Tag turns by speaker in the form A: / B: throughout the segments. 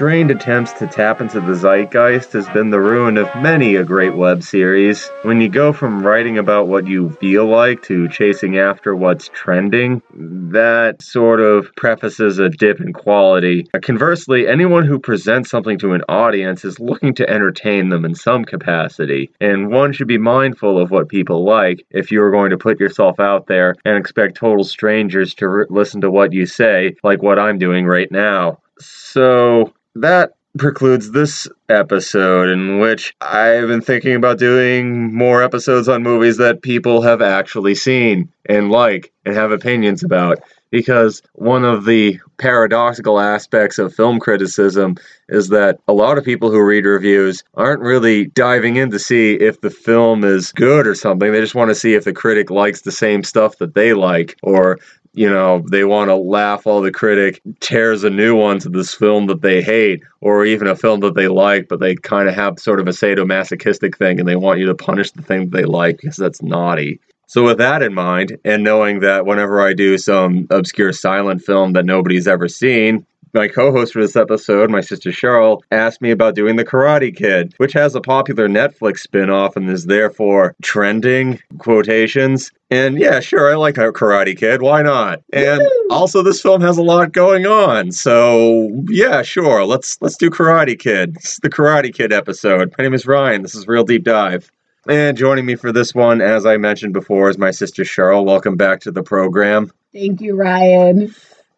A: strained attempts to tap into the zeitgeist has been the ruin of many a great web series. When you go from writing about what you feel like to chasing after what's trending, that sort of prefaces a dip in quality. Conversely, anyone who presents something to an audience is looking to entertain them in some capacity, and one should be mindful of what people like if you are going to put yourself out there and expect total strangers to re- listen to what you say, like what I'm doing right now. So that precludes this episode in which I've been thinking about doing more episodes on movies that people have actually seen and like and have opinions about. Because one of the paradoxical aspects of film criticism is that a lot of people who read reviews aren't really diving in to see if the film is good or something. They just want to see if the critic likes the same stuff that they like or you know, they want to laugh all the critic tears a new one to this film that they hate, or even a film that they like, but they kind of have sort of a sadomasochistic thing and they want you to punish the thing that they like because that's naughty. So, with that in mind, and knowing that whenever I do some obscure silent film that nobody's ever seen, my co-host for this episode, my sister Cheryl, asked me about doing The Karate Kid, which has a popular Netflix spin-off and is therefore trending quotations. And yeah, sure, I like Karate Kid. Why not? And also, this film has a lot going on, so yeah, sure. Let's let's do Karate Kid. Is the Karate Kid episode. My name is Ryan. This is Reel Deep Dive. And joining me for this one, as I mentioned before, is my sister Cheryl. Welcome back to the program.
B: Thank you, Ryan.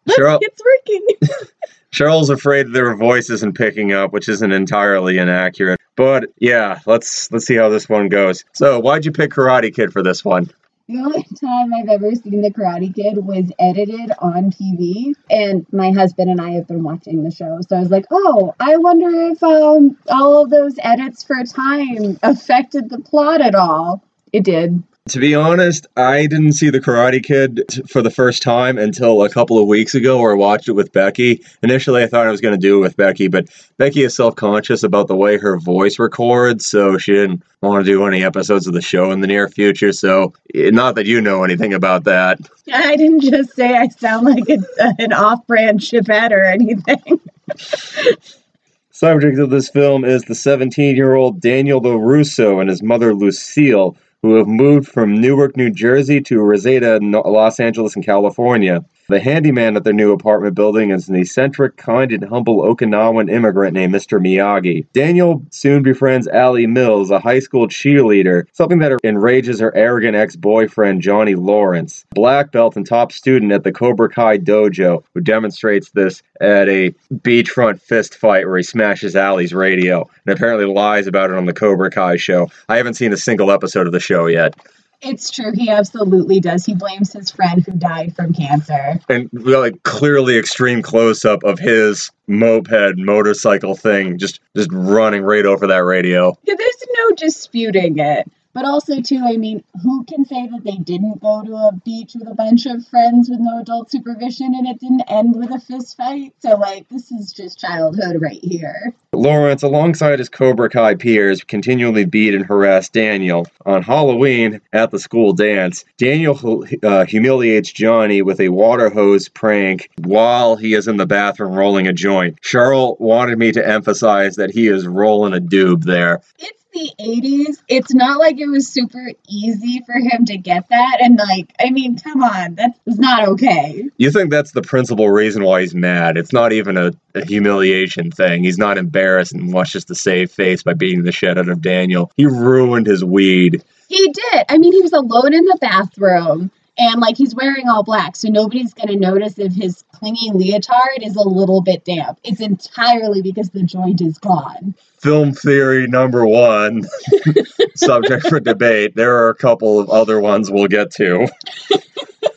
A: Cheryl,
B: it's working.
A: Cheryl's afraid their voice isn't picking up, which isn't entirely inaccurate. But yeah, let's let's see how this one goes. So, why'd you pick Karate Kid for this one?
B: The only time I've ever seen The Karate Kid was edited on TV, and my husband and I have been watching the show. So I was like, "Oh, I wonder if um, all of those edits for a time affected the plot at all." It did.
A: To be honest, I didn't see The Karate Kid for the first time until a couple of weeks ago where I watched it with Becky. Initially, I thought I was going to do it with Becky, but Becky is self conscious about the way her voice records, so she didn't want to do any episodes of the show in the near future. So, eh, not that you know anything about that.
B: I didn't just say I sound like a, an off brand Chevette or anything.
A: Subject of this film is the 17 year old Daniel LaRusso and his mother Lucille who have moved from Newark, New Jersey to Reseda, Los Angeles, and California. The handyman at their new apartment building is an eccentric, kind, and humble Okinawan immigrant named Mr. Miyagi. Daniel soon befriends Allie Mills, a high school cheerleader, something that enrages her arrogant ex boyfriend, Johnny Lawrence, black belt and top student at the Cobra Kai dojo, who demonstrates this at a beachfront fist fight where he smashes Allie's radio and apparently lies about it on the Cobra Kai show. I haven't seen a single episode of the show yet.
B: It's true. He absolutely does. He blames his friend who died from cancer.
A: And like clearly extreme close up of his moped motorcycle thing just just running right over that radio.
B: Yeah, there's no disputing it. But also, too, I mean, who can say that they didn't go to a beach with a bunch of friends with no adult supervision and it didn't end with a fist fight? So, like, this is just childhood right here.
A: Lawrence, alongside his Cobra Kai peers, continually beat and harass Daniel. On Halloween, at the school dance, Daniel uh, humiliates Johnny with a water hose prank while he is in the bathroom rolling a joint. Cheryl wanted me to emphasize that he is rolling a doob there.
B: It's the 80s, it's not like it was super easy for him to get that. And, like, I mean, come on, that's not okay.
A: You think that's the principal reason why he's mad? It's not even a, a humiliation thing. He's not embarrassed and wants just to save face by beating the shit out of Daniel. He ruined his weed.
B: He did. I mean, he was alone in the bathroom and like he's wearing all black so nobody's going to notice if his clingy leotard is a little bit damp. It's entirely because the joint is gone.
A: Film theory number one. Subject for debate. There are a couple of other ones we'll get to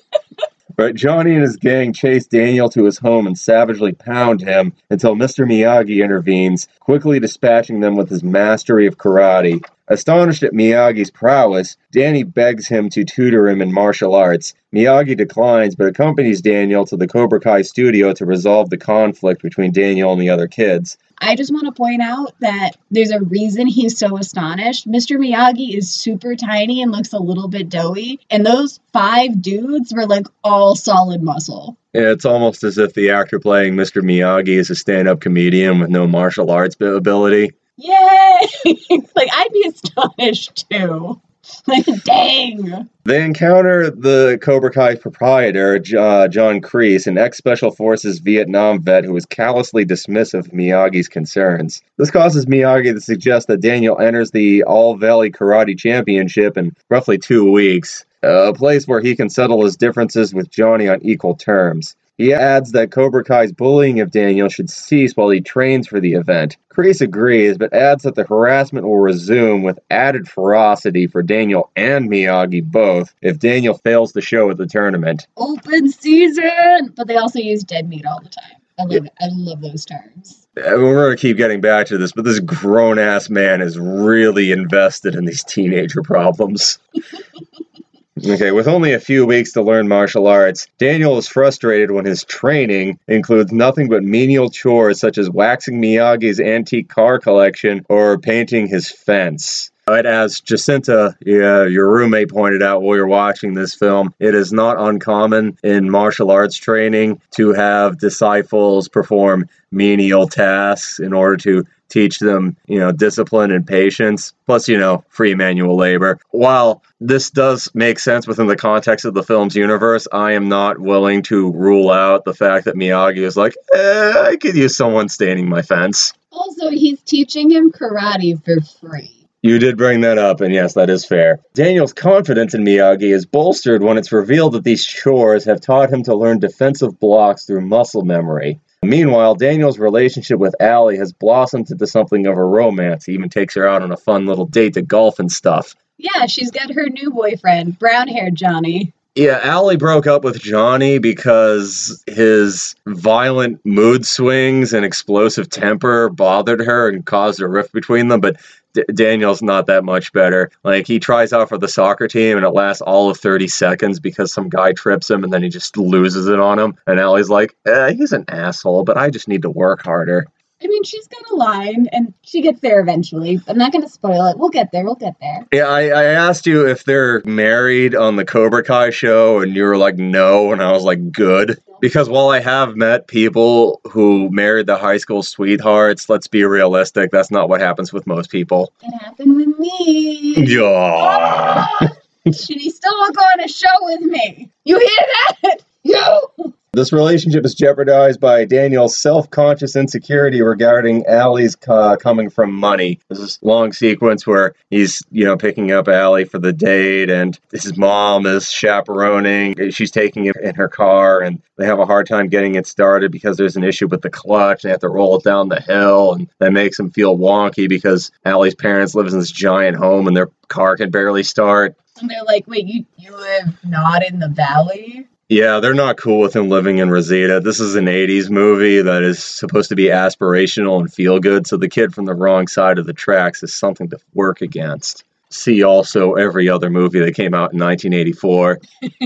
A: Right, Johnny and his gang chase Daniel to his home and savagely pound him until Mr. Miyagi intervenes, quickly dispatching them with his mastery of karate. Astonished at Miyagi's prowess, Danny begs him to tutor him in martial arts. Miyagi declines but accompanies Daniel to the Cobra Kai studio to resolve the conflict between Daniel and the other kids.
B: I just want to point out that there's a reason he's so astonished. Mr. Miyagi is super tiny and looks a little bit doughy, and those five dudes were like all solid muscle.
A: It's almost as if the actor playing Mr. Miyagi is a stand up comedian with no martial arts ability.
B: Yay! like, I'd be astonished too. Dang.
A: They encounter the Cobra Kai proprietor, uh, John Kreese, an ex Special Forces Vietnam vet who is callously dismissive of Miyagi's concerns. This causes Miyagi to suggest that Daniel enters the All Valley Karate Championship in roughly two weeks, a place where he can settle his differences with Johnny on equal terms. He adds that Cobra Kai's bullying of Daniel should cease while he trains for the event. Kreese agrees, but adds that the harassment will resume with added ferocity for Daniel and Miyagi both if Daniel fails to show at the tournament.
B: Open season! But they also use dead meat all the time. I love it. I love those terms.
A: We're going to keep getting back to this, but this grown ass man is really invested in these teenager problems. Okay, with only a few weeks to learn martial arts, Daniel is frustrated when his training includes nothing but menial chores such as waxing Miyagi's antique car collection or painting his fence. But as Jacinta, yeah, your roommate pointed out while you're watching this film, it is not uncommon in martial arts training to have disciples perform menial tasks in order to teach them, you know, discipline and patience, plus, you know, free manual labor. While this does make sense within the context of the film's universe, I am not willing to rule out the fact that Miyagi is like, eh, I could use someone standing my fence.
B: Also, he's teaching him karate for free.
A: You did bring that up, and yes, that is fair. Daniel's confidence in Miyagi is bolstered when it's revealed that these chores have taught him to learn defensive blocks through muscle memory. Meanwhile, Daniel's relationship with Allie has blossomed into something of a romance. He even takes her out on a fun little date to golf and stuff.
B: Yeah, she's got her new boyfriend, brown haired Johnny.
A: Yeah, Allie broke up with Johnny because his violent mood swings and explosive temper bothered her and caused a rift between them. But D- Daniel's not that much better. Like, he tries out for the soccer team and it lasts all of 30 seconds because some guy trips him and then he just loses it on him. And Allie's like, eh, he's an asshole, but I just need to work harder.
B: I mean, she's got a line, and she gets there eventually. I'm not going to spoil it. We'll get there. We'll get there.
A: Yeah, I, I asked you if they're married on the Cobra Kai show, and you were like, no. And I was like, good. Because while I have met people who married the high school sweethearts, let's be realistic, that's not what happens with most people.
B: It happened with me.
A: Yeah.
B: Should he still go on a show with me? You hear that? You!
A: This relationship is jeopardized by Daniel's self-conscious insecurity regarding Allie's uh, coming from money. There's this long sequence where he's, you know, picking up Allie for the date, and his mom is chaperoning. She's taking it in her car, and they have a hard time getting it started because there's an issue with the clutch. They have to roll it down the hill, and that makes him feel wonky because Allie's parents live in this giant home, and their car can barely start.
B: And they're like, wait, you, you live not in the valley?
A: Yeah, they're not cool with him living in Reseda. This is an 80s movie that is supposed to be aspirational and feel good, so the kid from the wrong side of the tracks is something to work against. See also every other movie that came out in 1984.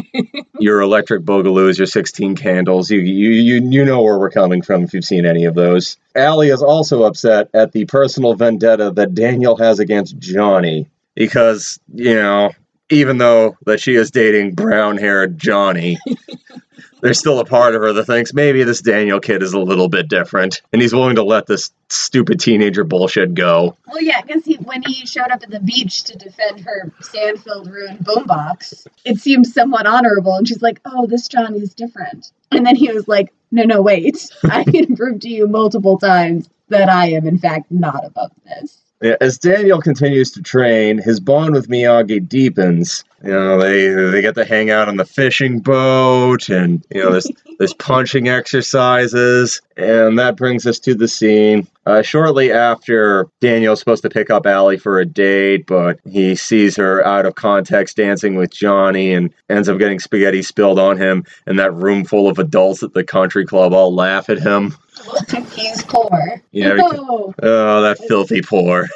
A: your Electric Boogaloo's, your 16 Candles. You, you, you, you know where we're coming from if you've seen any of those. Allie is also upset at the personal vendetta that Daniel has against Johnny because, you know, even though that she is dating brown-haired Johnny, there's still a part of her that thinks maybe this Daniel kid is a little bit different, and he's willing to let this stupid teenager bullshit go.
B: Well, yeah, because he, when he showed up at the beach to defend her sand-filled ruined boombox, it seemed somewhat honorable, and she's like, "Oh, this Johnny's different." And then he was like, "No, no, wait! I can prove to you multiple times that I am, in fact, not above this."
A: As Daniel continues to train, his bond with Miyagi deepens. You know, they they get to hang out on the fishing boat, and you know, there's there's punching exercises, and that brings us to the scene. Uh, shortly after, Daniel's supposed to pick up Allie for a date, but he sees her out of context dancing with Johnny, and ends up getting spaghetti spilled on him, and that room full of adults at the country club all laugh at him.
B: He's poor.
A: Yeah,
B: No.
A: Oh, that filthy poor.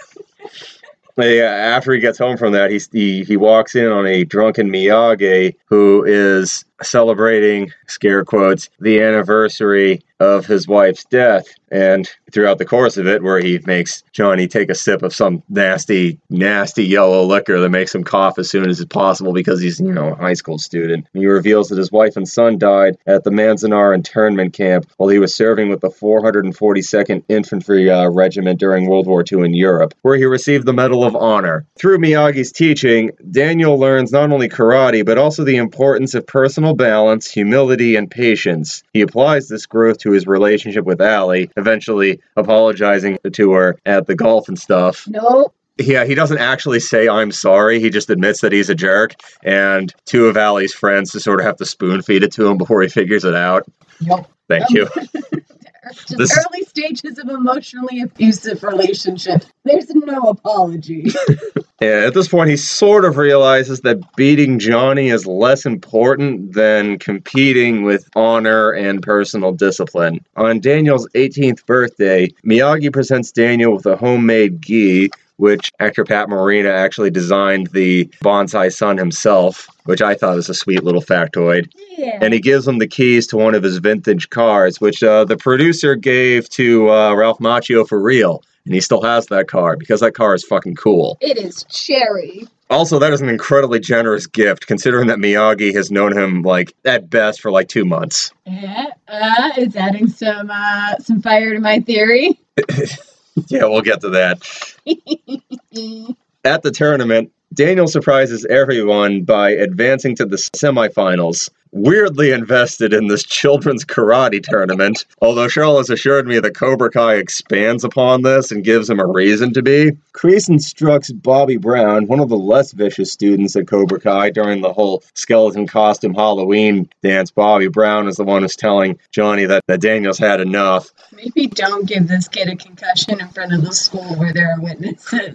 A: Yeah, uh, after he gets home from that, he, he he walks in on a drunken Miyagi who is celebrating, scare quotes, the anniversary of his wife's death. And throughout the course of it, where he makes Johnny take a sip of some nasty, nasty yellow liquor that makes him cough as soon as it's possible because he's, you know, a high school student. He reveals that his wife and son died at the Manzanar internment camp while he was serving with the 442nd Infantry uh, Regiment during World War II in Europe, where he received the Medal of Honor. Through Miyagi's teaching, Daniel learns not only karate, but also the importance of personal balance, humility, and patience. He applies this growth to his relationship with Allie, eventually apologizing to her at the golf and stuff.
B: Nope.
A: Yeah, he doesn't actually say I'm sorry. He just admits that he's a jerk, and two of Allie's friends just sort of have to spoon feed it to him before he figures it out.
B: Yep.
A: Thank you. This-
B: early stages of emotionally abusive relationship. There's no apology.
A: Yeah, at this point, he sort of realizes that beating Johnny is less important than competing with honor and personal discipline. On Daniel's 18th birthday, Miyagi presents Daniel with a homemade gi, which actor Pat Morita actually designed the bonsai sun himself, which I thought was a sweet little factoid.
B: yeah.
A: And he gives him the keys to one of his vintage cars, which uh, the producer gave to uh, Ralph Macchio for real. And he still has that car because that car is fucking cool.
B: it is cherry.
A: Also, that is an incredibly generous gift, considering that Miyagi has known him like at best for like two months.
B: Yeah, uh, it's adding some uh, some fire to my theory.
A: Yeah, we'll get to that. At the tournament, Daniel surprises everyone by advancing to the semifinals. Weirdly invested in this children's karate tournament, although Charlotte has assured me that Cobra Kai expands upon this and gives him a reason to be. Kreese instructs Bobby Brown, one of the less vicious students at Cobra Kai, during the whole skeleton costume Halloween dance. Bobby Brown is the one who's telling Johnny that, that Daniel's had enough.
B: Maybe don't give this kid a concussion in front of the school where there are witnesses.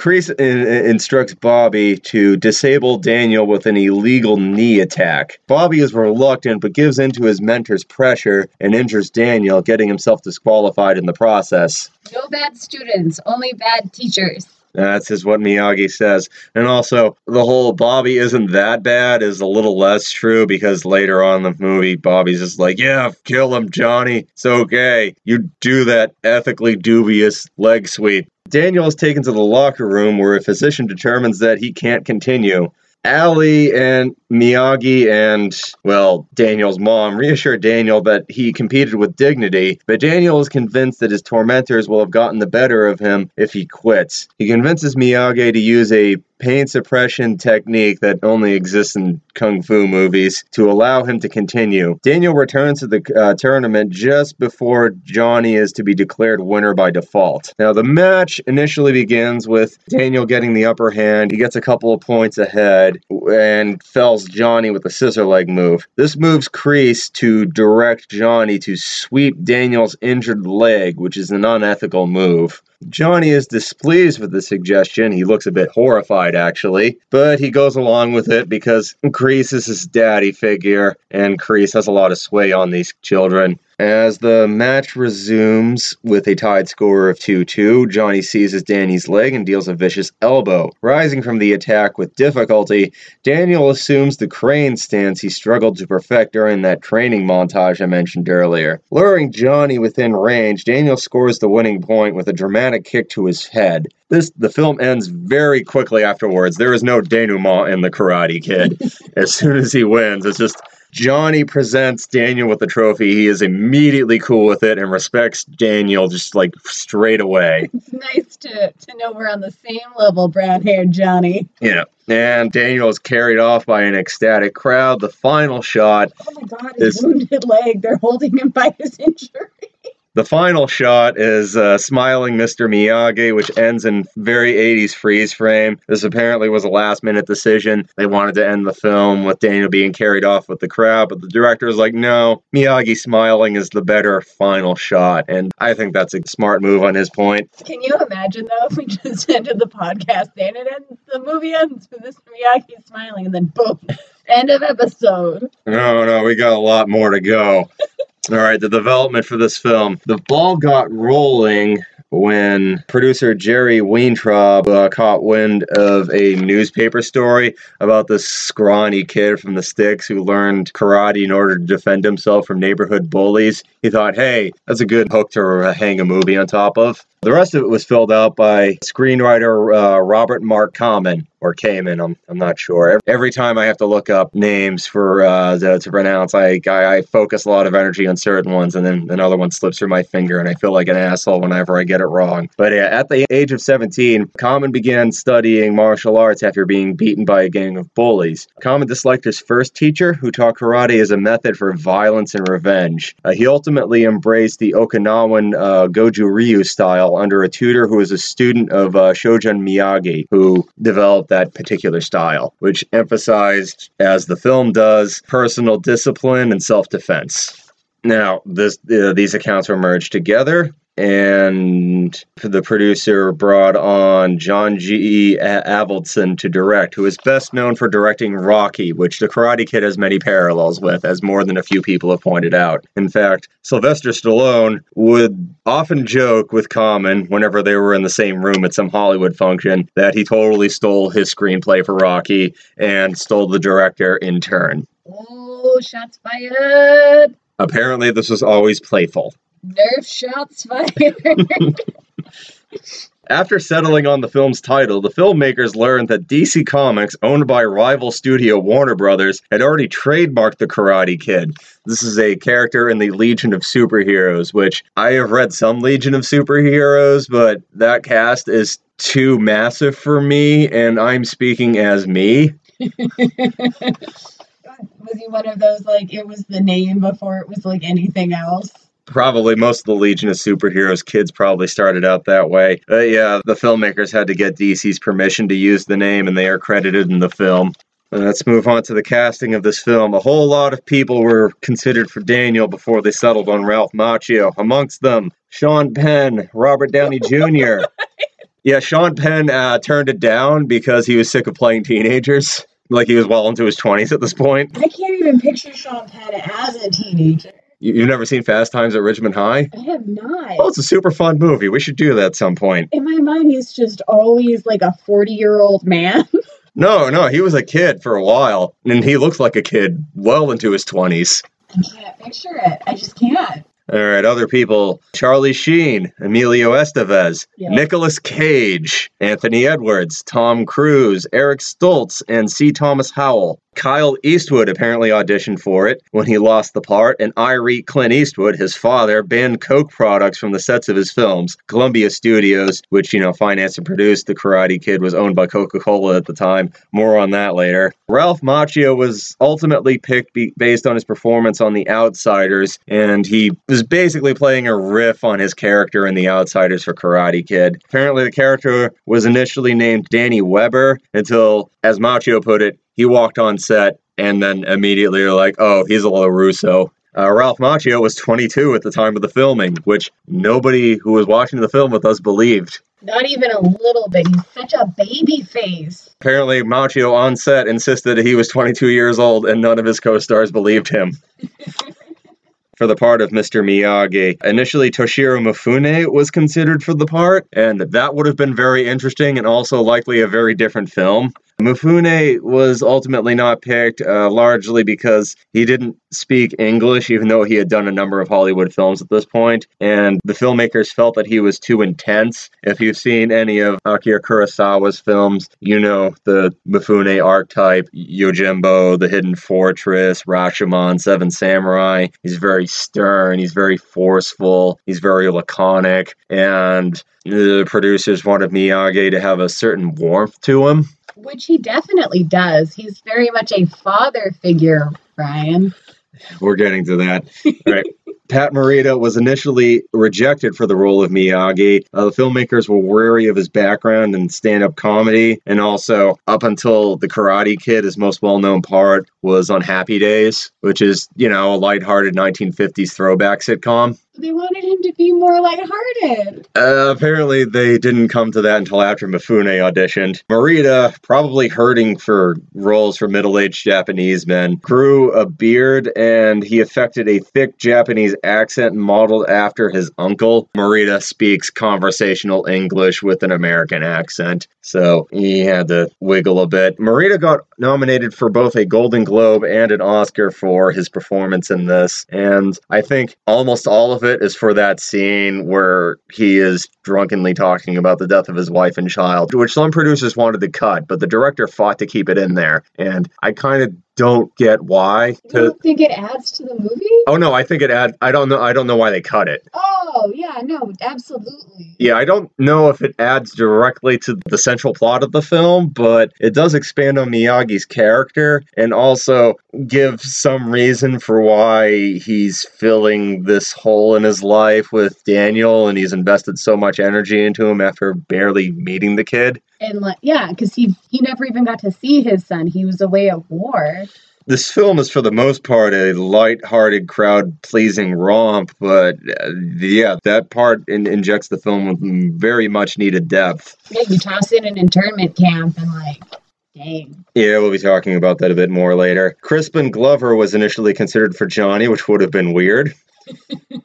A: Kreese in, in- instructs Bobby to disable Daniel with an illegal knee attack. Bobby is reluctant but gives in to his mentor's pressure and injures Daniel, getting himself disqualified in the process.
B: No bad students, only bad teachers.
A: That's just what Miyagi says. And also, the whole Bobby isn't that bad is a little less true because later on in the movie, Bobby's just like, yeah, kill him, Johnny. It's okay. You do that ethically dubious leg sweep. Daniel is taken to the locker room where a physician determines that he can't continue. Allie and Miyagi and, well, Daniel's mom reassure Daniel that he competed with dignity, but Daniel is convinced that his tormentors will have gotten the better of him if he quits. He convinces Miyagi to use a pain suppression technique that only exists in kung fu movies to allow him to continue. Daniel returns to the uh, tournament just before Johnny is to be declared winner by default. Now, the match initially begins with Daniel getting the upper hand. He gets a couple of points ahead and fells Johnny with a scissor leg move. This moves Kreese to direct Johnny to sweep Daniel's injured leg, which is an unethical move. Johnny is displeased with the suggestion. He looks a bit horrified, actually, but he goes along with it because Kreese is his daddy figure, and Kreese has a lot of sway on these children. As the match resumes with a tied score of 2 2, Johnny seizes Danny's leg and deals a vicious elbow. Rising from the attack with difficulty, Daniel assumes the crane stance he struggled to perfect during that training montage I mentioned earlier. Luring Johnny within range, Daniel scores the winning point with a dramatic kick to his head. This the film ends very quickly afterwards. There is no denouement in the Karate Kid. as soon as he wins, it's just Johnny presents Daniel with the trophy. He is immediately cool with it and respects Daniel just like straight away.
B: It's nice to, to know we're on the same level, brown haired Johnny.
A: Yeah. And Daniel is carried off by an ecstatic crowd. The final shot
B: Oh my god, his
A: Is-
B: wounded leg. They're holding him by his injury.
A: The final shot is uh, smiling Mr. Miyagi, which ends in very 80s freeze frame. This apparently was a last minute decision. They wanted to end the film with Daniel being carried off with the crowd, but the director was like, no, Miyagi smiling is the better final shot. And I think that's a smart move on his point.
B: Can you imagine though if we just ended the podcast and it ends the movie ends with this Miyagi smiling and then boom. End of episode.
A: No, no, we got a lot more to go. All right, the development for this film. The ball got rolling when producer Jerry Weintraub uh, caught wind of a newspaper story about this scrawny kid from the sticks who learned karate in order to defend himself from neighborhood bullies. He thought, hey, that's a good hook to uh, hang a movie on top of. The rest of it was filled out by screenwriter uh, Robert Mark Kamen, or Kamen, I'm, I'm not sure. Every time I have to look up names for uh, to, to pronounce, I, I, I focus a lot of energy on certain ones, and then another one slips through my finger, and I feel like an asshole whenever I get it wrong. But yeah, at the age of 17, Kamen began studying martial arts after being beaten by a gang of bullies. Kamen disliked his first teacher, who taught karate as a method for violence and revenge. Uh, he ultimately embraced the Okinawan uh, Goju Ryu style under a tutor who was a student of uh, Miyagi, who developed that particular style, which emphasized, as the film does, personal discipline and self defense. Now, this, uh, these accounts were merged together, and the producer brought on John G. Avildsen to direct, who is best known for directing Rocky, which The Karate Kid has many parallels with, as more than a few people have pointed out. In fact, Sylvester Stallone would often joke with Kamen whenever they were in the same room at some Hollywood function that he totally stole his screenplay for Rocky and stole the director in turn.
B: Oh, shots fired!
A: Apparently, this was always playful.
B: Nerf shots fired.
A: After settling on the film's title, the filmmakers learned that DC Comics, owned by rival studio Warner Brothers, had already trademarked the Karate Kid. This is a character in the Legion of Superheroes, which I have read some Legion of Superheroes, but that cast is too massive for me, and I'm speaking as me.
B: was he one of those like it was the name before it was like anything else?
A: Probably most of the Legion of Superheroes kids probably started out that way. Uh, yeah, the filmmakers had to get DC's permission to use the name, and they are credited in the film. Uh, let's move on to the casting of this film. A whole lot of people were considered for Daniel before they settled on Ralph Macchio. Amongst them, Sean Penn, Robert Downey Jr. yeah, Sean Penn uh, turned it down because he was sick of playing teenagers. Like he was well into his 20s at this point.
B: I can't even picture Sean Penn as a teenager.
A: You, you've never seen Fast Times at Ridgemont High?
B: I have not.
A: Oh, it's a super fun movie. We should do that at some point.
B: In my mind, he's just always like a 40 year old man.
A: No, no, he was a kid for a while, and he looks like a kid well into his 20s.
B: I can't picture it. I just can't.
A: All right, other people Charlie Sheen, Emilio Estevez,
B: Yeah.
A: Nicolas Cage, Anthony Edwards, Tom Cruise, Eric Stoltz, and C. Thomas Howell. Kyle Eastwood apparently auditioned for it when he lost the part, and Irie Clint Eastwood, his father, banned Coke products from the sets of his films. Columbia Studios, which, you know, financed and produced The Karate Kid, was owned by Coca Cola at the time. More on that later. Ralph Macchio was ultimately picked be- based on his performance on The Outsiders, and he was basically playing a riff on his character in The Outsiders for Karate Kid. Apparently, the character was initially named Danny Weber until, as Macchio put it, he walked on set and then immediately were like, oh, he's a little Russo. Uh, Ralph Macchio was 22 at the time of the filming, which nobody who was watching the film with us believed.
B: Not even a little bit. He's such a baby face.
A: Apparently, Macchio on set insisted he was 22 years old, and none of his co stars believed him. for the part of Mr. Miyagi. Initially, Toshiro Mifune was considered for the part, and that would have been very interesting and also likely a very different film. Mifune was ultimately not picked uh, largely because he didn't speak English, even though he had done a number of Hollywood films at this point, and the filmmakers felt that he was too intense. If you've seen any of Akira Kurosawa's films, you know the Mifune archetype, Yojimbo, The Hidden Fortress, Rashomon, Seven Samurai. He's very stern, he's very forceful, he's very laconic, and the producers wanted Miyagi to have a certain warmth to him.
B: Which he definitely does. He's very much a father figure, Brian.
A: We're getting to that. All right. Pat Morita was initially rejected for the role of Miyagi. Uh, the filmmakers were wary of his background in stand up comedy, and also, up until The Karate Kid, his most well known part was on Happy Days, which is, you know, a lighthearted 1950s throwback sitcom.
B: They wanted him to be more lighthearted.
A: Uh, apparently, they didn't come to that until after Mifune auditioned. Morita, probably hurting for roles for middle aged Japanese men, grew a beard and he affected a thick Japanese accent modeled after his uncle. Morita speaks conversational English with an American accent, so he had to wiggle a bit. Morita got nominated for both a Golden Globe and an Oscar for his performance in this, and I think almost all of it is for that scene where he is drunkenly talking about the death of his wife and child, which some producers wanted to cut, but the director fought to keep it in there. And I kind of don't get why.
B: You don't think it adds to the movie?
A: Oh no, I think it adds. I don't know. I don't know why they cut it.
B: Oh yeah, no, absolutely.
A: Yeah, I don't know if it adds directly to the central plot of the film, but it does expand on Miyagi's character and also give some reason for why he's filling this hole in his life with Daniel, and he's invested so much energy into him after barely meeting the kid
B: and like yeah because he he never even got to see his son he was away at war
A: this film is for the most part a light-hearted crowd-pleasing romp but uh, yeah that part in, injects the film with very much needed depth
B: yeah you toss in an internment camp and like Dang.
A: Yeah, we'll be talking about that a bit more later. Crispin Glover was initially considered for Johnny, which would have been weird.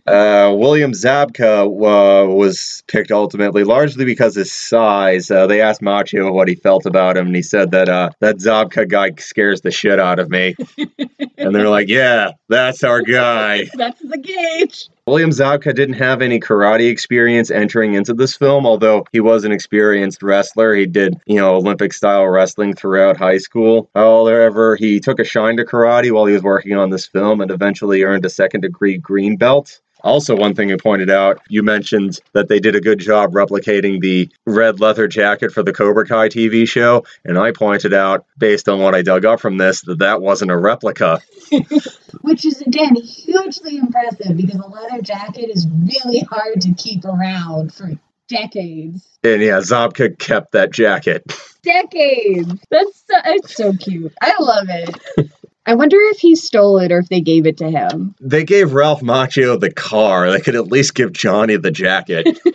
A: Uh, William Zabka uh, was picked ultimately, largely because his size. Uh, they asked Macchio what he felt about him, and he said that uh, that Zabka guy scares the shit out of me. and they're like, "Yeah, that's our guy.
B: that's the gauge."
A: William Zabka didn't have any karate experience entering into this film, although he was an experienced wrestler. He did, you know, Olympic style wrestling throughout high school. However, he took a shine to karate while he was working on this film and eventually earned a second degree green belt. Also, one thing you pointed out, you mentioned that they did a good job replicating the red leather jacket for the Cobra Kai TV show, and I pointed out, based on what I dug up from this, that that wasn't a replica.
B: Which is, again, hugely impressive because a leather jacket is really hard to keep around for decades.
A: And yeah, Zabka kept that jacket.
B: Decades. That's so, it's so cute. I love it. I wonder if he stole it or if they gave it to him.
A: They gave Ralph Macchio the car. They could at least give Johnny the jacket.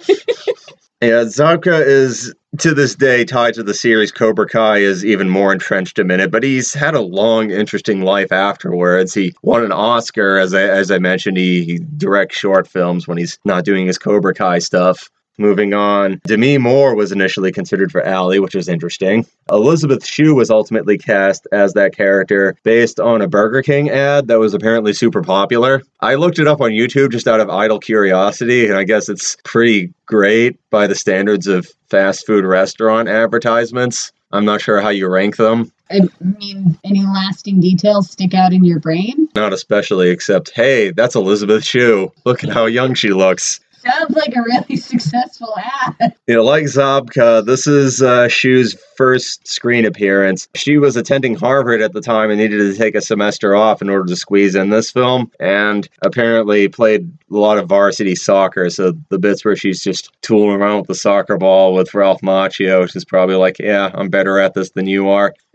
A: yeah, Zabka is to this day tied to the series Cobra Kai is even more entrenched in it, but he's had a long, interesting life afterwards. He won an Oscar, as I, as I mentioned. He, he directs short films when he's not doing his Cobra Kai stuff. Moving on, Demi Moore was initially considered for Allie, which is interesting. Elizabeth Shue was ultimately cast as that character based on a Burger King ad that was apparently super popular. I looked it up on YouTube just out of idle curiosity, and I guess it's pretty great by the standards of fast food restaurant advertisements. I'm not sure how you rank them.
B: I mean, any lasting details stick out in your brain?
A: Not especially, except, hey, that's Elizabeth Shue. Look at how young she looks.
B: Sounds like a really successful ad.
A: You know, like Zabka, this is uh, Shue's first screen appearance. She was attending Harvard at the time and needed to take a semester off in order to squeeze in this film, and apparently played a lot of varsity soccer. So the bits where she's just tooling around with the soccer ball with Ralph Macchio, she's probably like, "Yeah, I'm better at this than you are."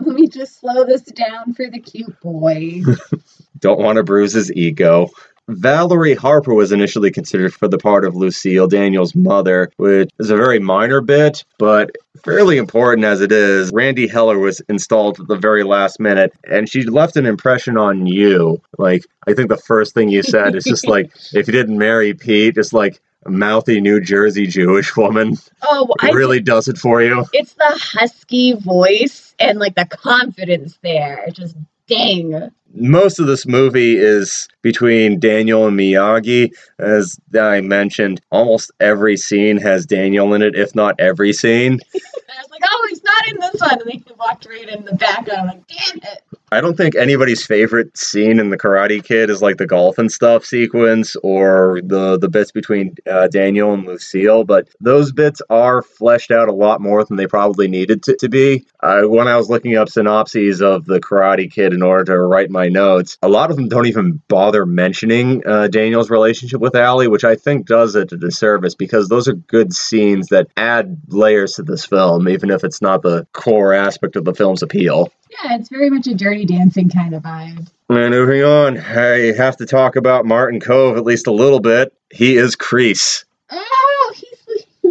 B: Let me just slow this down for the cute boy.
A: Don't want to bruise his ego. Valerie Harper was initially considered for the part of Lucille, Daniel's mother, which is a very minor bit, but fairly important as it is. Randy Heller was installed at the very last minute, and she left an impression on you. Like, I think the first thing you said is just like, if you didn't marry Pete, just like, mouthy New Jersey Jewish woman.
B: Oh,
A: it really does it for you.
B: It's the husky voice and like the confidence there. Just dang
A: most of this movie is between Daniel and Miyagi. As I mentioned, almost every scene has Daniel in it, if not every scene.
B: I was like, oh, he's not in this one. And then he walked right in the back. I'm like, damn it.
A: I don't think anybody's favorite scene in The Karate Kid is like the golf and stuff sequence or the the bits between uh, Daniel and Lucille, but those bits are fleshed out a lot more than they probably needed to, to be. When I was looking up synopses of The Karate Kid in order to write my notes, a lot of them don't even bother mentioning uh, Daniel's relationship with Allie, which I think does it a disservice because those are good scenes that add layers to this film, even if it's not the core aspect of the film's appeal.
B: Yeah, it's very much a dirty dancing kind of vibe.
A: And moving on, I have to talk about Martin Kove at least a little bit. He is Kreese.
B: Oh, he's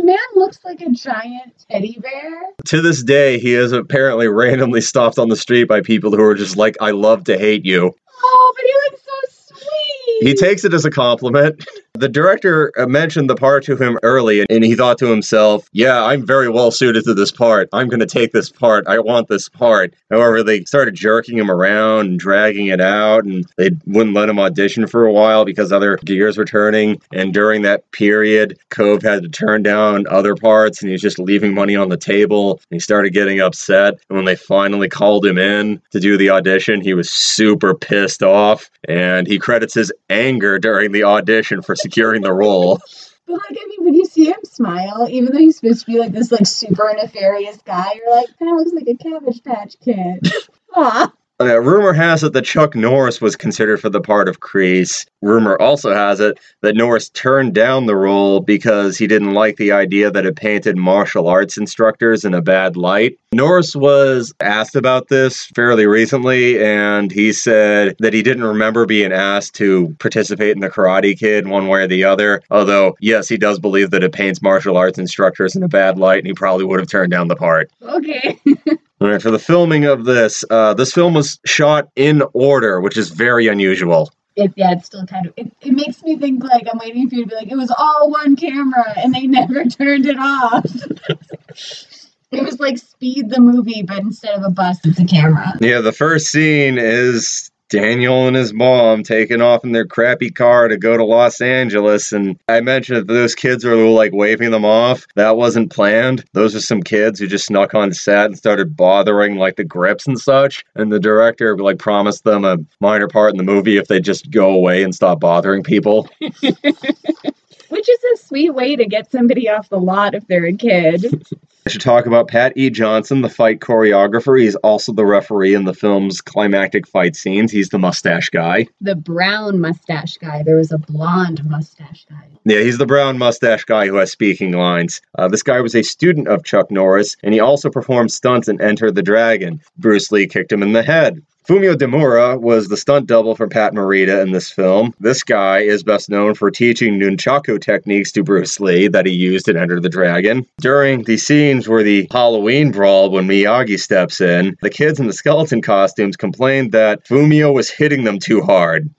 B: man looks like a giant teddy bear.
A: To this day, he is apparently randomly stopped on the street by people who are just like, I love to hate you.
B: Oh, but he looks so sweet.
A: He takes it as a compliment. The director uh, mentioned the part to him early, and he thought to himself, Yeah, I'm very well suited to this part. I'm going to take this part. I want this part. However, they started jerking him around and dragging it out, and they wouldn't let him audition for a while because other gears were turning. And during that period, Kove had to turn down other parts, and he was just leaving money on the table. He started getting upset. And when they finally called him in to do the audition, he was super pissed off. And he credits his anger during the audition for securing the role.
B: But like, I mean, when you see him smile, even though he's supposed to be like this like super nefarious guy, you're like, of looks like a Cabbage Patch Kid. Aw.
A: Uh, rumor has it that Chuck Norris was considered for the part of Kreese. Rumor also has it that Norris turned down the role because he didn't like the idea that it painted martial arts instructors in a bad light. Norris was asked about this fairly recently, and he said that he didn't remember being asked to participate in the Karate Kid one way or the other. Although, yes, he does believe that it paints martial arts instructors in a bad light, and he probably would have turned down the part.
B: Okay.
A: All right, for the filming of this, uh, this film was shot in order, which is very unusual.
B: it, yeah, it's still kind of. It, it makes me think like I'm waiting for you to be like, it was all one camera and they never turned it off. it was like Speed the movie, but instead of a bus, it's a camera.
A: Yeah, the first scene is Daniel and his mom taking off in their crappy car to go to Los Angeles. And I mentioned that those kids are like waving them off. That wasn't planned. Those are some kids who just snuck on set and started bothering like the grips and such. And the director like promised them a minor part in the movie if they just go away and stop bothering people.
B: Which is a sweet way to get somebody off the lot if they're a kid.
A: I should talk about Pat E. Johnson, the fight choreographer. He's also the referee in the film's climactic fight scenes. He's the mustache guy.
B: the brown mustache guy. There was a blonde mustache guy.
A: Yeah, he's the brown mustache guy who has speaking lines. Uh, this guy was a student of Chuck Norris, and he also performed stunts in Enter the Dragon. Bruce Lee kicked him in the head. Fumio Demura was the stunt double for Pat Morita in this film. This guy is best known for teaching nunchaku techniques to Bruce Lee that he used in Enter the Dragon. During the scenes where the Halloween brawl when Miyagi steps in, the kids in the skeleton costumes complained that Fumio was hitting them too hard.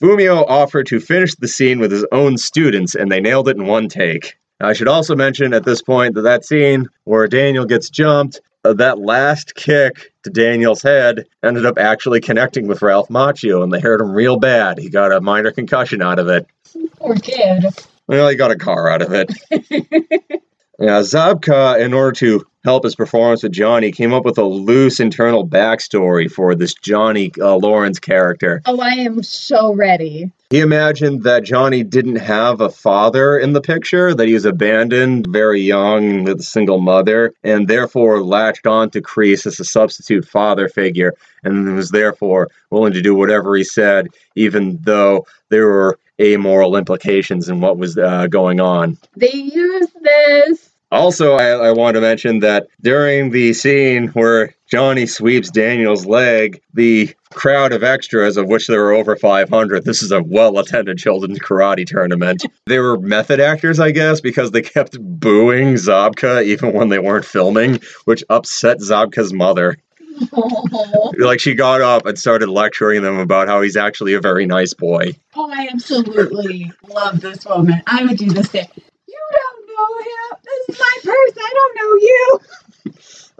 A: Fumio offered to finish the scene with his own students, and they nailed it in one take. I should also mention at this point that that scene where Daniel gets jumped, uh, that last kick to Daniel's head ended up actually connecting with Ralph Macchio, and they hurt him real bad. He got a minor concussion out of it.
B: poor kid.
A: Well, he got a car out of it. Yeah, Zabka, in order to help his performance with Johnny, came up with a loose internal backstory for this Johnny uh, Lawrence character.
B: Oh, I am so ready.
A: He imagined that Johnny didn't have a father in the picture, that he was abandoned very young with a single mother, and therefore latched on to Kreese as a substitute father figure, and was therefore willing to do whatever he said, even though there were amoral implications in what was uh, going on.
B: They used this.
A: Also, I, I want to mention that during the scene where Johnny sweeps Daniel's leg, the crowd of extras, of which there were over 500, this is a well attended children's karate tournament. they were method actors, I guess, because they kept booing Zabka even when they weren't filming, which upset Zabka's mother. Like, she got up and started lecturing them about how he's actually a very nice boy.
B: Oh, I absolutely love this woman. I would do the same. You don't know him. This is my purse. I don't know you.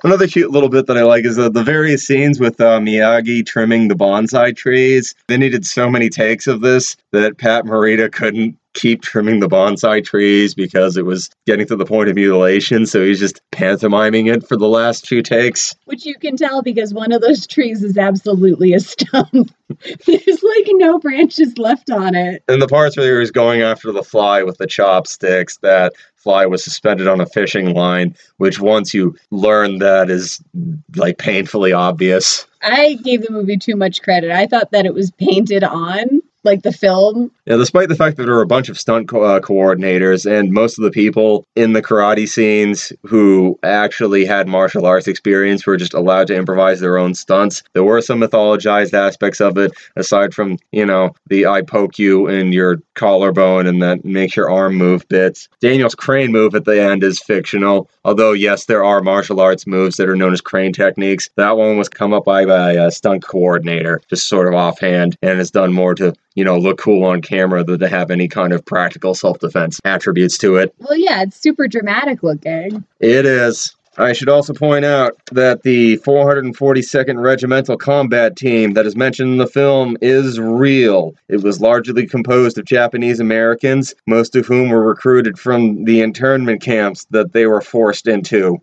A: Another cute little bit that I like is the, the various scenes with uh, Miyagi trimming the bonsai trees. They needed so many takes of this that Pat Morita couldn't keep trimming the bonsai trees because it was getting to the point of mutilation. So he's just pantomiming it for the last few takes.
B: Which you can tell because one of those trees is absolutely a stump. There's like no branches left on it.
A: And the parts where he was going after the fly with the chopsticks, that fly was suspended on a fishing line, which once you learn that is like painfully obvious.
B: I gave the movie too much credit. I thought that it was painted on. Like the film.
A: Yeah, despite the fact that there were a bunch of stunt co- uh, coordinators and most of the people in the karate scenes who actually had martial arts experience were just allowed to improvise their own stunts, there were some mythologized aspects of it, aside from, you know, the I poke you in your collarbone and that makes your arm move bits. Daniel's crane move at the end is fictional, although, yes, there are martial arts moves that are known as crane techniques. That one was come up by, by a stunt coordinator, just sort of offhand, and has done more to you know, look cool on camera than to have any kind of practical self defense attributes to it.
B: Well, yeah, it's super dramatic looking.
A: It is. I should also point out that the 442nd Regimental Combat Team that is mentioned in the film is real. It was largely composed of Japanese Americans, most of whom were recruited from the internment camps that they were forced into.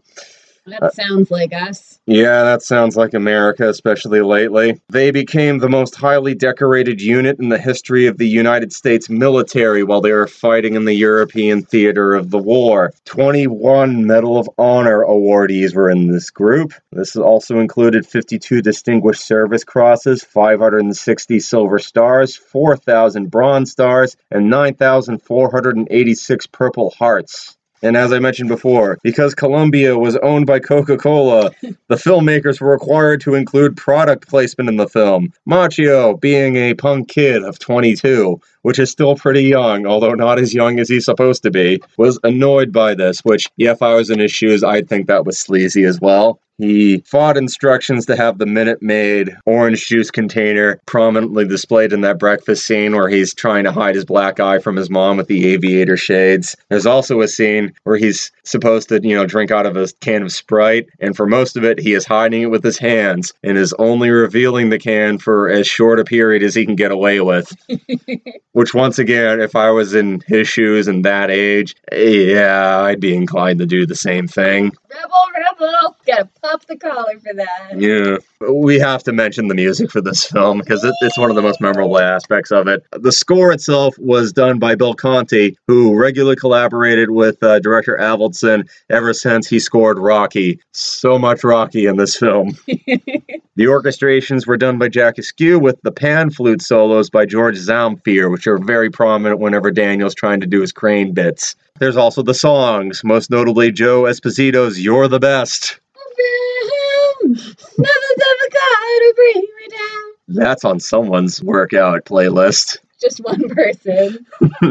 B: That sounds like us.
A: Yeah, that sounds like America, especially lately. They became the most highly decorated unit in the history of the United States military while they were fighting in the European theater of the war. 21 Medal of Honor awardees were in this group. This also included 52 Distinguished Service Crosses, 560 Silver Stars, 4,000 Bronze Stars, and 9,486 Purple Hearts. And as I mentioned before, because Columbia was owned by Coca Cola, the filmmakers were required to include product placement in the film. Macchio, being a punk kid of 22, which is still pretty young, although not as young as he's supposed to be, was annoyed by this, which, yeah, if I was in his shoes, I'd think that was sleazy as well. He fought instructions to have the Minute Maid orange juice container prominently displayed in that breakfast scene where he's trying to hide his black eye from his mom with the aviator shades. There's also a scene where he's supposed to, you know, drink out of a can of Sprite, and for most of it, he is hiding it with his hands and is only revealing the can for as short a period as he can get away with. Which, once again, if I was in his shoes and that age, yeah, I'd be inclined to do the same thing.
B: Rebel, rebel, gotta pop the collar for that.
A: Yeah, we have to mention the music for this film because it, it's one of the most memorable aspects of it. The score itself was done by Bill Conti, who regularly collaborated with uh, director Avildsen ever since he scored Rocky. So much Rocky in this film. the orchestrations were done by Jack Eskew with the pan flute solos by George Zamfir, which are very prominent whenever Daniel's trying to do his crane bits. There's also the songs, most notably Joe Esposito's You're the Best. That's on someone's workout playlist.
B: Just one person.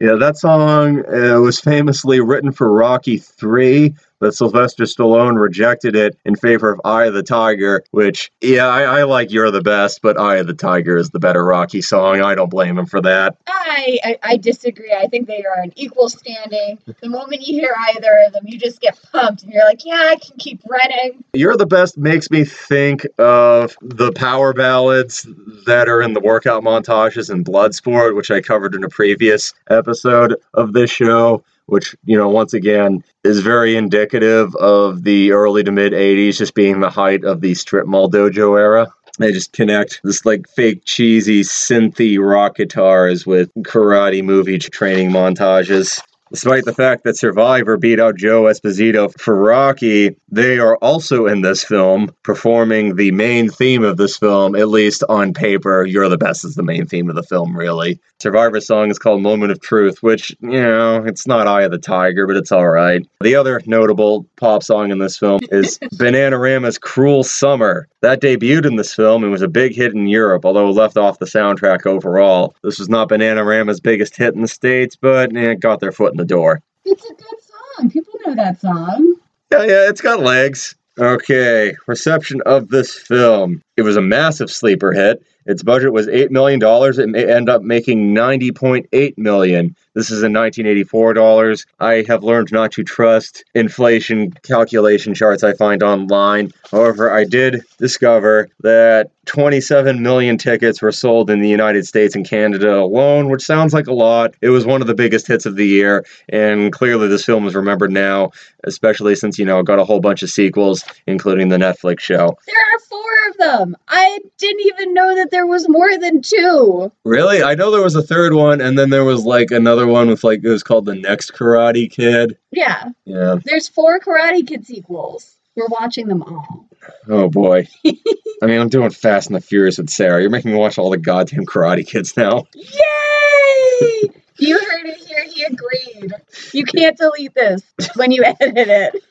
A: yeah, that song uh, was famously written for Rocky 3, but Sylvester Stallone rejected it in favor of Eye of the Tiger, which, yeah, I, I, like You're the Best, but Eye of the Tiger is the better Rocky song. I don't blame him for that.
B: I, I, I disagree. I think they are an equal standing. The moment you hear either of them, you just get pumped and you're like, yeah, I can keep running.
A: You're the Best makes me think of the power ballads that are in the workout montages in Bloodsport, which I covered in a previous episode of this show which, you know, once again is very indicative of the early to mid 80s just being the height of the strip mall dojo era. They just connect this like fake cheesy synthy rock guitars with karate movie training montages. Despite the fact that Survivor beat out Joe Esposito for Rocky, they are also in this film performing the main theme of this film, at least on paper. You're the Best is the main theme of the film, really. Survivor's song is called Moment of Truth, which, you know, it's not Eye of the Tiger, but it's all right. The other notable pop song in this film is Bananarama's Cruel Summer. That debuted in this film and was a big hit in Europe, although left off the soundtrack overall. This was not Bananarama's biggest hit in the States, but eh, it got their foot in the door.
B: It's a good song. People know that song.
A: Yeah, yeah, it's got legs. Okay, reception of this film. It was a massive sleeper hit. Its budget was $8 million. It may end up making 90.8 million. This is in 1984 dollars. I have learned not to trust inflation calculation charts I find online. However, I did discover that 27 million tickets were sold in the United States and Canada alone, which sounds like a lot. It was one of the biggest hits of the year, and clearly this film is remembered now, especially since, you know, it got a whole bunch of sequels, including the Netflix show.
B: There are four of them. I didn't even know that there was more than two.
A: Really? I know there was a third one, and then there was like another one with like it was called the next Karate Kid.
B: Yeah.
A: Yeah.
B: There's four Karate Kid sequels. We're watching them all.
A: Oh boy. I mean, I'm doing Fast and the Furious with Sarah. You're making me watch all the goddamn Karate Kids now.
B: Yay! You heard it here. He agreed. You can't delete this when you edit it.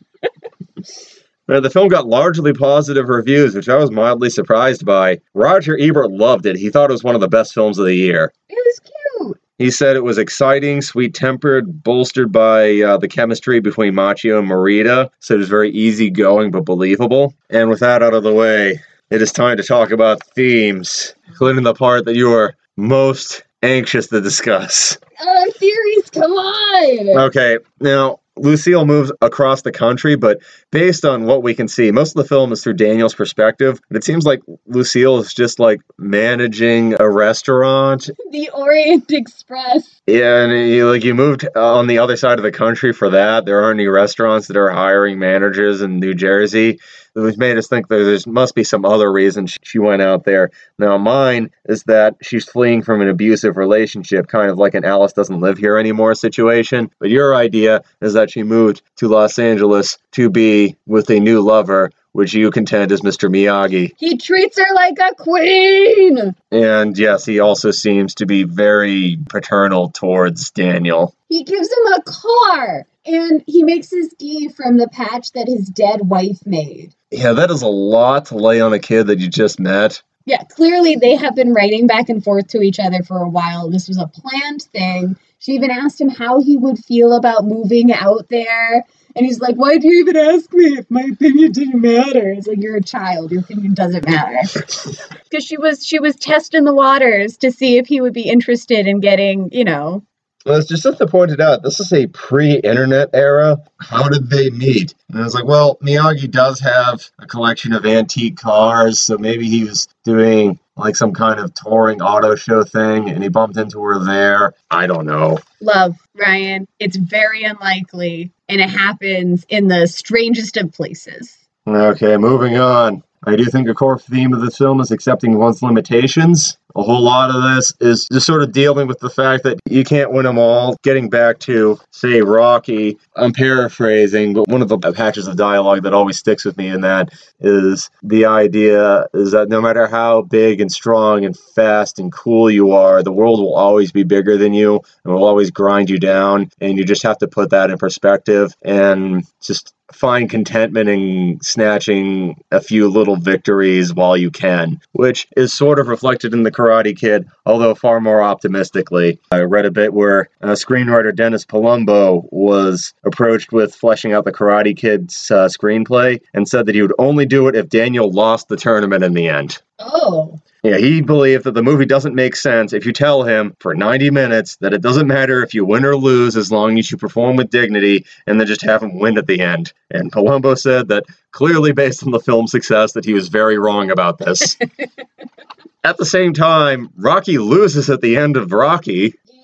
A: Uh, the film got largely positive reviews, which I was mildly surprised by. Roger Ebert loved it. He thought it was one of the best films of the year.
B: It was cute.
A: He said it was exciting, sweet tempered, bolstered by uh, the chemistry between Macchio and Morita. So it was very easygoing but believable. And with that out of the way, it is time to talk about themes, including the part that you are most anxious to discuss.
B: Uh, series, come on.
A: Okay, now Lucille moves across the country, but based on what we can see, most of the film is through Daniel's perspective. And it seems like Lucille is just like managing a restaurant.
B: The Orient Express.
A: Yeah, and you, like you moved uh, on the other side of the country for that. There aren't any restaurants that are hiring managers in New Jersey. Which made us think that there must be some other reason she went out there. Now, mine is that she's fleeing from an abusive relationship, kind of like an Alice doesn't live here anymore situation. But your idea is that she moved to Los Angeles to be with a new lover, which you contend is Mr. Miyagi.
B: He treats her like a queen.
A: And yes, he also seems to be very paternal towards Daniel.
B: He gives him a car. And he makes his gi from the patch that his dead wife made.
A: Yeah, that is a lot to lay on a kid that you just met.
B: Yeah, clearly they have been writing back and forth to each other for a while. This was a planned thing. She even asked him how he would feel about moving out there. And he's like, Why do you even ask me if my opinion didn't matter? It's like you're a child, your opinion doesn't matter. Because she was she was testing the waters to see if he would be interested in getting, you know,
A: well, as Jacinta pointed out, this is a pre-internet era. How did they meet? And I was like, well, Miyagi does have a collection of antique cars, so maybe he was doing like some kind of touring auto show thing and he bumped into her there. I don't know.
B: Love, Ryan. It's very unlikely and it happens in the strangest of places.
A: Okay, moving on. I do think a core theme of this film is accepting one's limitations. A whole lot of this is just sort of dealing with the fact that you can't win them all. Getting back to, say, Rocky, I'm paraphrasing, but one of the patches of dialogue that always sticks with me in that is the idea is that no matter how big and strong and fast and cool you are, the world will always be bigger than you and will always grind you down. And you just have to put that in perspective and just find contentment in snatching a few little victories while you can, which is sort of reflected in the Karate Kid, although far more optimistically. I read a bit where uh, screenwriter Dennis Palumbo was approached with fleshing out the Karate Kid's uh, screenplay and said that he would only do it if Daniel lost the tournament in the end.
B: Oh.
A: Yeah, he believed that the movie doesn't make sense if you tell him for 90 minutes that it doesn't matter if you win or lose as long as you perform with dignity and then just have him win at the end. And Palumbo said that clearly based on the film's success that he was very wrong about this. at the same time, Rocky loses at the end of Rocky. Yeah,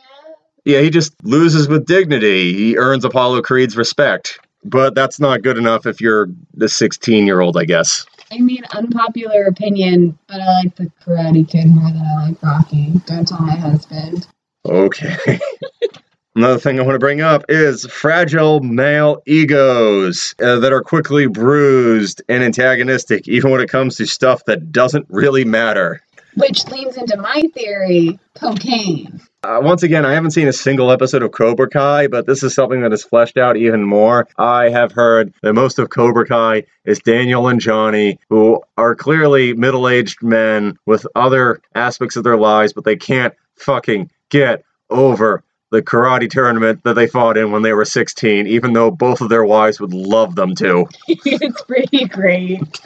A: yeah, he just loses with dignity. He earns Apollo Creed's respect. But that's not good enough if you're the 16 year old, I guess.
B: I mean, unpopular opinion, but I like the Karate Kid more than I like Rocky. Don't tell my husband.
A: Okay. Another thing I want to bring up is fragile male egos uh, that are quickly bruised and antagonistic, even when it comes to stuff that doesn't really matter.
B: Which leans into my theory cocaine.
A: Uh, once again, I haven't seen a single episode of Cobra Kai, but this is something that is fleshed out even more. I have heard that most of Cobra Kai is Daniel and Johnny, who are clearly middle aged men with other aspects of their lives, but they can't fucking get over the karate tournament that they fought in when they were 16, even though both of their wives would love them to.
B: it's pretty great.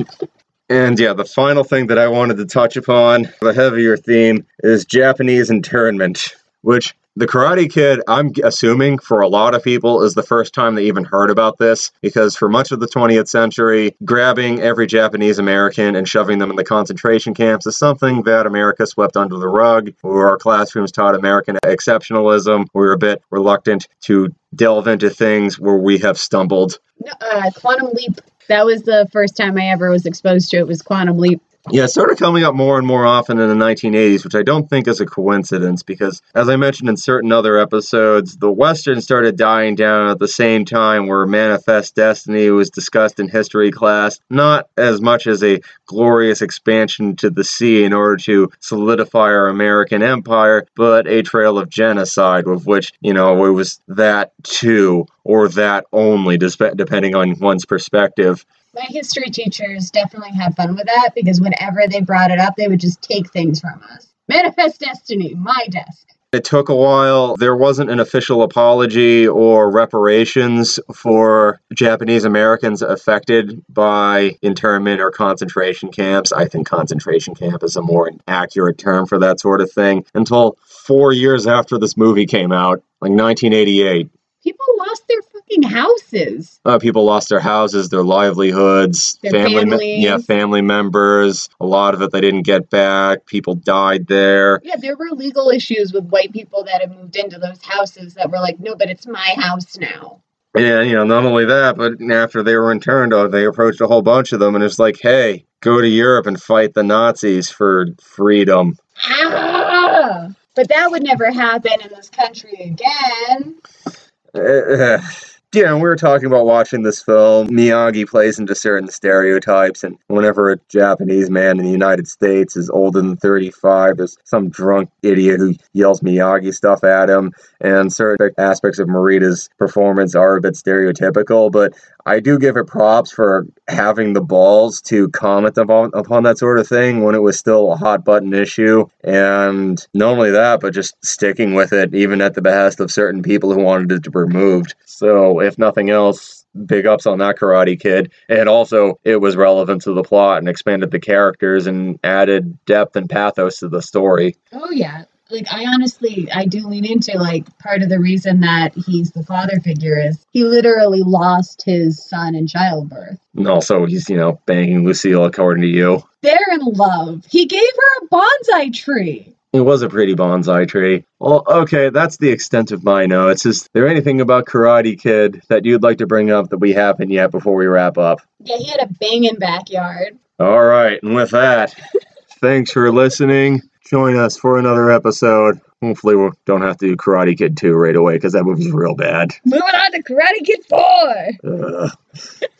A: And yeah, the final thing that I wanted to touch upon, the heavier theme, is Japanese internment, which the Karate Kid, I'm assuming for a lot of people, is the first time they even heard about this because for much of the 20th century, grabbing every Japanese American and shoving them in the concentration camps is something that America swept under the rug, where our classrooms taught American exceptionalism. We were a bit reluctant to delve into things where we have stumbled.
B: Uh, Quantum Leap. That was the first time I ever was exposed to it. Was Quantum Leap.
A: Yeah, it started coming up more and more often in the 1980s, which I don't think is a coincidence because, as I mentioned in certain other episodes, the Western started dying down at the same time where Manifest Destiny was discussed in history class, not as much as a glorious expansion to the sea in order to solidify our American empire, but a trail of genocide, with which, you know, it was that too, or that only, depending on one's perspective
B: my history teachers definitely had fun with that because whenever they brought it up, they would just take things from us. Manifest Destiny, my desk.
A: It took a while. There wasn't an official apology or reparations for Japanese Americans affected by internment or concentration camps. I think concentration camp is a more accurate term for that sort of thing until four years after this movie came out, like 1988
B: people lost their fucking houses.
A: Uh, people lost their houses, their livelihoods,
B: their family,
A: me- yeah, family members. A lot of it they didn't get back. People died there.
B: Yeah, there were legal issues with white people that had moved into those houses that were like, no, but it's my house now.
A: And you know, not only that, but after they were interned, oh, they approached a whole bunch of them, and it's like, hey, go to Europe and fight the Nazis for freedom.
B: Ah! But that would never happen in this country again.
A: Yeah, and we were talking about watching this film. Miyagi plays into certain stereotypes, and whenever a Japanese man in the United States is older than 35, there's some drunk idiot who yells Miyagi stuff at him, and certain aspects of Morita's performance are a bit stereotypical, but I do give it props for having the balls to comment upon, upon that sort of thing when it was still a hot button issue. And not only that, but just sticking with it, even at the behest of certain people who wanted it to be removed. So, if nothing else, big ups on that Karate Kid. And also, it was relevant to the plot and expanded the characters and added depth and pathos to the story.
B: Oh, yeah like I honestly I do lean into like part of the reason that he's the father figure is he literally lost his son in childbirth.
A: And also he's, you know, banging Lucille according to you.
B: They're in love. He gave her a bonsai tree.
A: It was a pretty bonsai tree. Well, okay, that's the extent of my notes. Is there anything about Karate Kid that you'd like to bring up that we haven't yet before we wrap up?
B: Yeah, he had a banging backyard.
A: All right, and with that, thanks for listening join us for another episode. Hopefully, we don't have to do Karate Kid 2 right away because that movie's real bad.
B: Moving on to Karate Kid 4.